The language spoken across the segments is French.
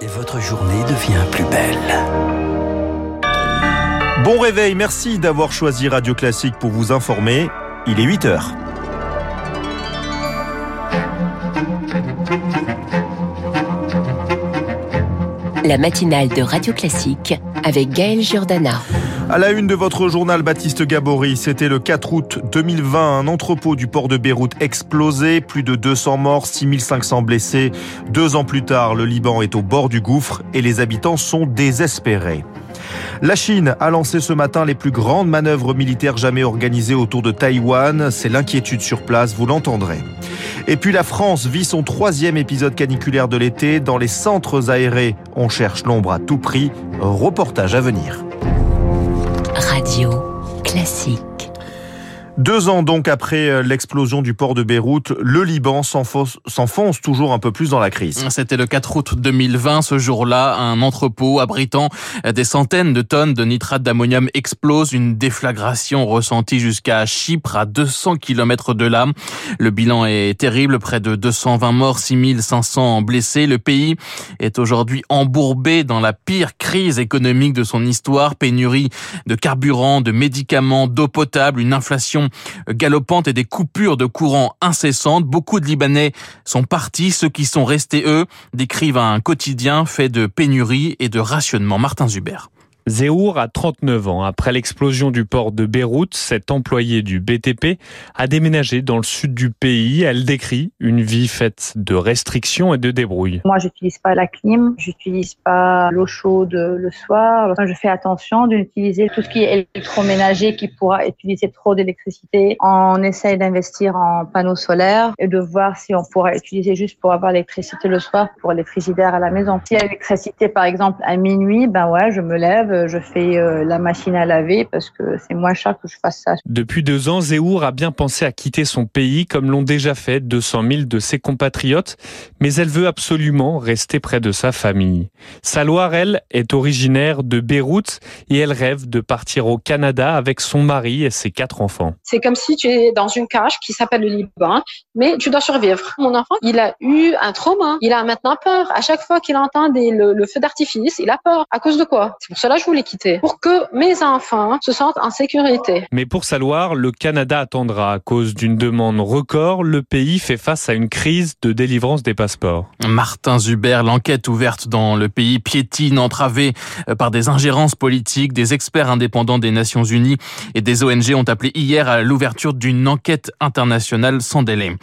Et votre journée devient plus belle. Bon réveil, merci d'avoir choisi Radio Classique pour vous informer. Il est 8 heures. La matinale de Radio Classique avec Gaël Giordana. À la une de votre journal Baptiste Gabory, c'était le 4 août 2020, un entrepôt du port de Beyrouth explosé, plus de 200 morts, 6500 blessés. Deux ans plus tard, le Liban est au bord du gouffre et les habitants sont désespérés. La Chine a lancé ce matin les plus grandes manœuvres militaires jamais organisées autour de Taïwan. C'est l'inquiétude sur place, vous l'entendrez. Et puis la France vit son troisième épisode caniculaire de l'été. Dans les centres aérés, on cherche l'ombre à tout prix. Reportage à venir. Classique. Deux ans donc après euh, l'explosion du port de Beyrouth, le Liban s'enfonce toujours un peu plus dans la crise. C'était le 4 août 2020. Ce jour-là, un entrepôt abritant des centaines de tonnes de nitrate d'ammonium explose. Une déflagration ressentie jusqu'à Chypre, à 200 km de là. Le bilan est terrible, près de 220 morts, 6500 blessés. Le pays est aujourd'hui embourbé dans la pire crise économique de son histoire. Pénurie de carburant, de médicaments, d'eau potable, une inflation galopante et des coupures de courant incessantes. Beaucoup de Libanais sont partis. Ceux qui sont restés, eux, décrivent un quotidien fait de pénurie et de rationnement. Martin Zuber. Zéhour a 39 ans. Après l'explosion du port de Beyrouth, cet employé du BTP a déménagé dans le sud du pays. Elle décrit une vie faite de restrictions et de débrouilles. Moi, j'utilise pas la clim, j'utilise pas l'eau chaude le soir. Je fais attention d'utiliser tout ce qui est électroménager qui pourra utiliser trop d'électricité. On essaye d'investir en panneaux solaires et de voir si on pourra utiliser juste pour avoir l'électricité le soir pour les frigidaires à la maison. Si l'électricité, par exemple, à minuit, ben ouais, je me lève, je fais euh, la machine à laver parce que c'est moins cher que je fasse ça. Depuis deux ans, Zéhour a bien pensé à quitter son pays comme l'ont déjà fait 200 000 de ses compatriotes, mais elle veut absolument rester près de sa famille. Saloir, elle, est originaire de Beyrouth et elle rêve de partir au Canada avec son mari et ses quatre enfants. C'est comme si tu es dans une cage qui s'appelle le Liban, mais tu dois survivre. Mon enfant, il a eu un trauma. Il a maintenant peur. À chaque fois qu'il entend le, le, feu d'artifice, il a peur. À cause de quoi? C'est pour cela que je pour que mes enfants se sentent en sécurité. Mais pour Saloir, le Canada attendra à cause d'une demande record. Le pays fait face à une crise de délivrance des passeports. Martin Zuber, l'enquête ouverte dans le pays piétine, entravée par des ingérences politiques. Des experts indépendants des Nations Unies et des ONG ont appelé hier à l'ouverture d'une enquête internationale sans délai.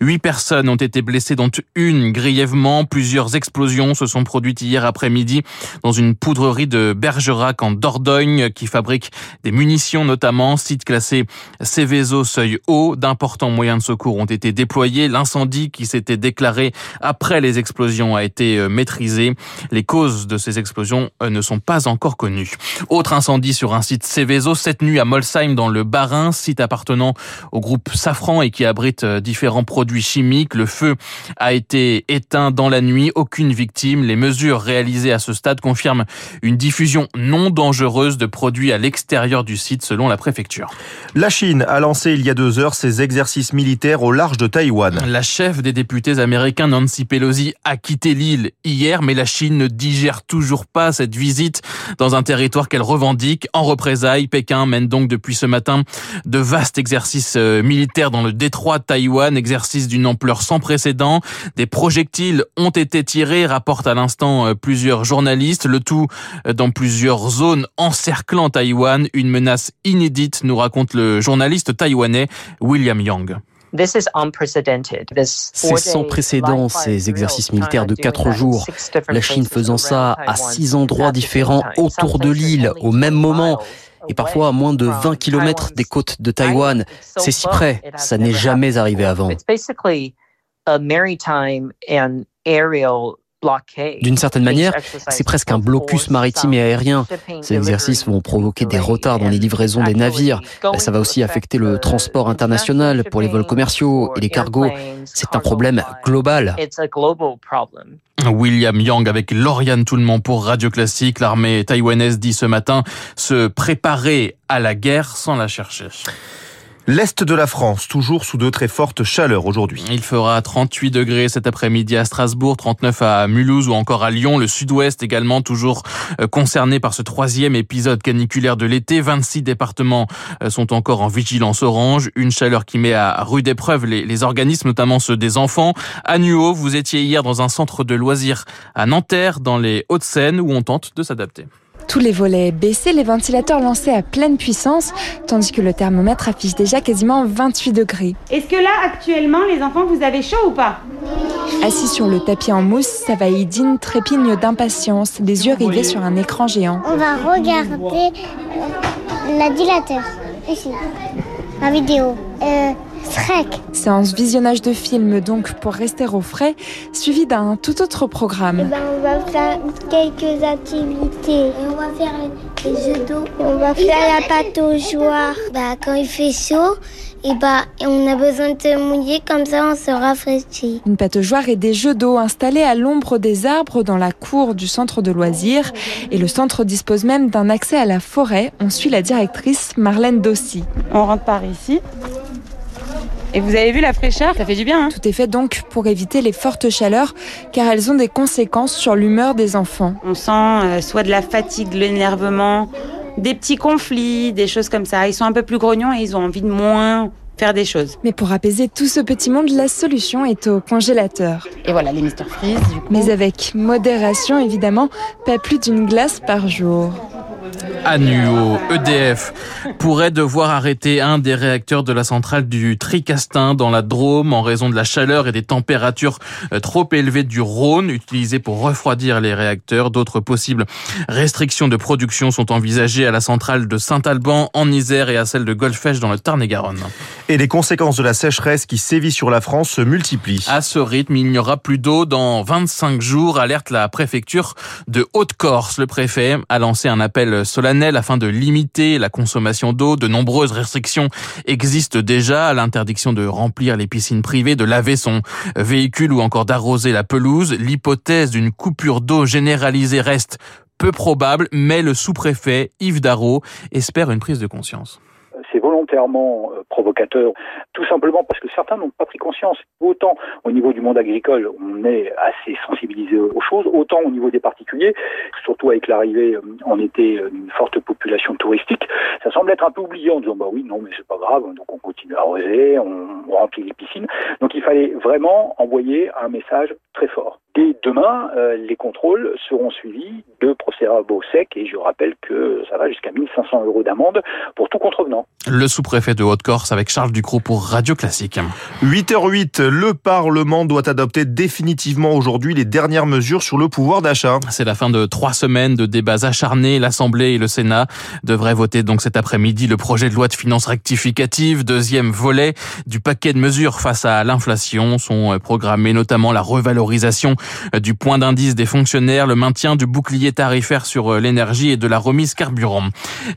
Huit personnes ont été blessées, dont une grièvement. Plusieurs explosions se sont produites hier après-midi dans une poudrerie de Bergerac en Dordogne qui fabrique des munitions notamment. Site classé Céveso seuil haut. D'importants moyens de secours ont été déployés. L'incendie qui s'était déclaré après les explosions a été euh, maîtrisé. Les causes de ces explosions euh, ne sont pas encore connues. Autre incendie sur un site Céveso cette nuit à Molsheim dans le Bas-Rhin, site appartenant au groupe Safran et qui abrite euh, différents produits chimiques. Le feu a été éteint dans la nuit. Aucune victime. Les mesures réalisées à ce stade confirment une diffusion non dangereuse de produits à l'extérieur du site selon la préfecture. La Chine a lancé il y a deux heures ses exercices militaires au large de Taïwan. La chef des députés américains Nancy Pelosi a quitté l'île hier, mais la Chine ne digère toujours pas cette visite dans un territoire qu'elle revendique. En représailles, Pékin mène donc depuis ce matin de vastes exercices euh, militaires dans le détroit de Taïwan, exercices d'une ampleur sans précédent. Des projectiles ont été tirés, rapportent à l'instant euh, plusieurs journalistes, le tout euh, dans plusieurs zones encerclant Taïwan, une menace inédite, nous raconte le journaliste taïwanais William Young. C'est sans précédent, ces exercices militaires de quatre jours. La Chine faisant ça à six endroits différents autour de l'île au même moment et parfois à moins de 20 km des côtes de Taïwan. C'est si près, ça n'est jamais arrivé avant. D'une certaine manière, c'est presque un blocus maritime et aérien. Ces exercices vont provoquer des retards dans les livraisons des navires. Ça va aussi affecter le transport international pour les vols commerciaux et les cargos. C'est un problème global. William Yang avec Lauriane Toulmont pour Radio Classique. L'armée taïwanaise dit ce matin se préparer à la guerre sans la chercher. L'Est de la France, toujours sous de très fortes chaleurs aujourd'hui. Il fera 38 degrés cet après-midi à Strasbourg, 39 à Mulhouse ou encore à Lyon. Le sud-ouest également toujours euh, concerné par ce troisième épisode caniculaire de l'été. 26 départements euh, sont encore en vigilance orange. Une chaleur qui met à rude épreuve les, organismes, notamment ceux des enfants. À Nuo, vous étiez hier dans un centre de loisirs à Nanterre, dans les Hauts-de-Seine, où on tente de s'adapter. Tous les volets baissés, les ventilateurs lancés à pleine puissance, tandis que le thermomètre affiche déjà quasiment 28 degrés. Est-ce que là, actuellement, les enfants, vous avez chaud ou pas? Assis sur le tapis en mousse, Savaïdine trépigne d'impatience, les yeux rivés sur un écran géant. On va regarder la dilateur, ici, la vidéo. Euh, Shrek. Séance visionnage de film donc pour rester au frais, suivi d'un tout autre programme. Eh ben, on va faire quelques activités. Et on va faire les jeux d'eau. On va faire la pâte aux joie. Bah, quand il fait chaud, et bah, on a besoin de se mouiller, comme ça on se rafraîchit. Une pataugeoire et des jeux d'eau installés à l'ombre des arbres dans la cour du centre de loisirs. Et le centre dispose même d'un accès à la forêt. On suit la directrice Marlène Dossy. On rentre par ici. Et vous avez vu la fraîcheur Ça fait du bien. Hein Tout est fait donc pour éviter les fortes chaleurs, car elles ont des conséquences sur l'humeur des enfants. On sent euh, soit de la fatigue, de l'énervement, des petits conflits, des choses comme ça. Ils sont un peu plus grognons et ils ont envie de moins faire des choses. Mais pour apaiser tout ce petit monde, la solution est au congélateur. Et voilà, les Mister Freeze. Du coup. Mais avec modération, évidemment, pas plus d'une glace par jour. Annuo, EDF, pourrait devoir arrêter un des réacteurs de la centrale du Tricastin dans la Drôme en raison de la chaleur et des températures euh, trop élevées du Rhône utilisées pour refroidir les réacteurs. D'autres possibles restrictions de production sont envisagées à la centrale de Saint-Alban en Isère et à celle de Golfech dans le Tarn-et-Garonne. Et les conséquences de la sécheresse qui sévit sur la France se multiplient. À ce rythme, il n'y aura plus d'eau dans 25 jours, alerte la préfecture de Haute-Corse. Le préfet a lancé un appel solennel afin de limiter la consommation d'eau. De nombreuses restrictions existent déjà. L'interdiction de remplir les piscines privées, de laver son véhicule ou encore d'arroser la pelouse. L'hypothèse d'une coupure d'eau généralisée reste peu probable, mais le sous-préfet Yves Darro espère une prise de conscience volontairement provocateur, tout simplement parce que certains n'ont pas pris conscience. Autant au niveau du monde agricole, on est assez sensibilisé aux choses, autant au niveau des particuliers, surtout avec l'arrivée en été d'une forte population touristique, ça semble être un peu oublié en disant bah oui, non, mais c'est pas grave, donc on continue à arroser, on, remplit les piscines. Donc il fallait vraiment envoyer un message très fort. Dès demain, euh, les contrôles seront suivis de procès-verbaux secs et je rappelle que ça va jusqu'à 1500 euros d'amende pour tout contrevenant. Sous-préfet de Haute-Corse avec Charles Ducrot pour Radio Classique. 8h08, le Parlement doit adopter définitivement aujourd'hui les dernières mesures sur le pouvoir d'achat. C'est la fin de trois semaines de débats acharnés. L'Assemblée et le Sénat devraient voter donc cet après-midi le projet de loi de finances rectificative, deuxième volet du paquet de mesures face à l'inflation. Sont programmés notamment la revalorisation du point d'indice des fonctionnaires, le maintien du bouclier tarifaire sur l'énergie et de la remise carburant.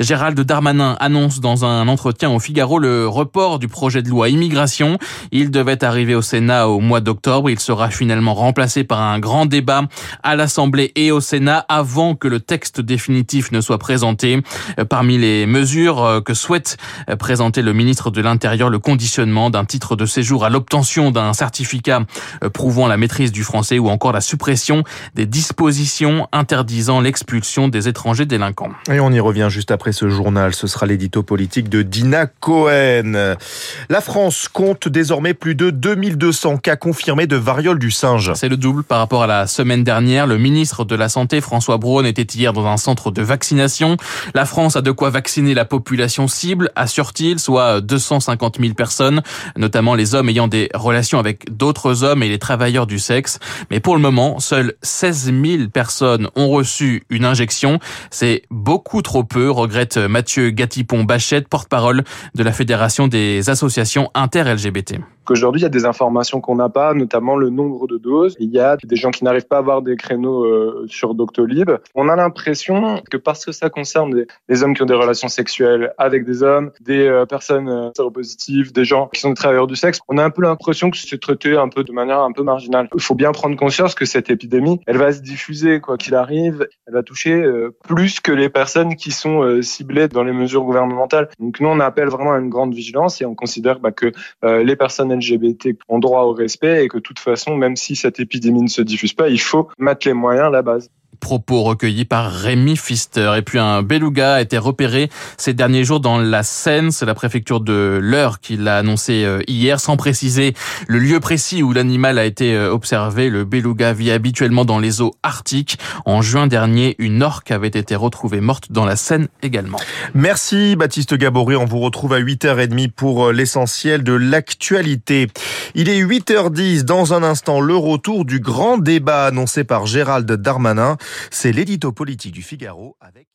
Gérald Darmanin annonce dans un entretien au Figaro le report du projet de loi immigration. Il devait arriver au Sénat au mois d'octobre. Il sera finalement remplacé par un grand débat à l'Assemblée et au Sénat avant que le texte définitif ne soit présenté. Parmi les mesures que souhaite présenter le ministre de l'Intérieur, le conditionnement d'un titre de séjour à l'obtention d'un certificat prouvant la maîtrise du français ou encore la suppression des dispositions interdisant l'expulsion des étrangers délinquants. Et on y revient juste après ce journal. Ce sera l'édito politique de Dina Cohen. La France compte désormais plus de 2200 cas confirmés de variole du singe. C'est le double par rapport à la semaine dernière. Le ministre de la Santé, François Braun, était hier dans un centre de vaccination. La France a de quoi vacciner la population cible, assure-t-il, soit 250 000 personnes, notamment les hommes ayant des relations avec d'autres hommes et les travailleurs du sexe. Mais pour le moment, seules 16 000 personnes ont reçu une injection. C'est beaucoup trop peu, regrette Mathieu Gatipon-Bachette, porte-parole de la Fédération des associations inter-LGBT. Qu'aujourd'hui, il y a des informations qu'on n'a pas, notamment le nombre de doses. Il y a des gens qui n'arrivent pas à avoir des créneaux euh, sur Doctolib. On a l'impression que parce que ça concerne des, hommes qui ont des relations sexuelles avec des hommes, des euh, personnes euh, des gens qui sont des travailleurs du sexe, on a un peu l'impression que c'est traité un peu de manière un peu marginale. Il faut bien prendre conscience que cette épidémie, elle va se diffuser quoi qu'il arrive, elle va toucher plus que les personnes qui sont ciblées dans les mesures gouvernementales. Donc nous, on appelle vraiment à une grande vigilance et on considère bah, que les personnes LGBT ont droit au respect et que de toute façon, même si cette épidémie ne se diffuse pas, il faut mettre les moyens à la base. Propos recueillis par Rémi Pfister. Et puis un beluga a été repéré ces derniers jours dans la Seine. C'est la préfecture de l'Eure qui l'a annoncé euh, hier, sans préciser le lieu précis où l'animal a été euh, observé. Le beluga vit habituellement dans les eaux arctiques. En juin dernier, une orque avait été retrouvée morte dans la Seine également. Merci Baptiste Gabory. On vous retrouve à 8h30 pour euh, l'essentiel de l'actualité. Il est 8h10. Dans un instant, le retour du grand débat annoncé par Gérald Darmanin. C'est l'édito politique du Figaro avec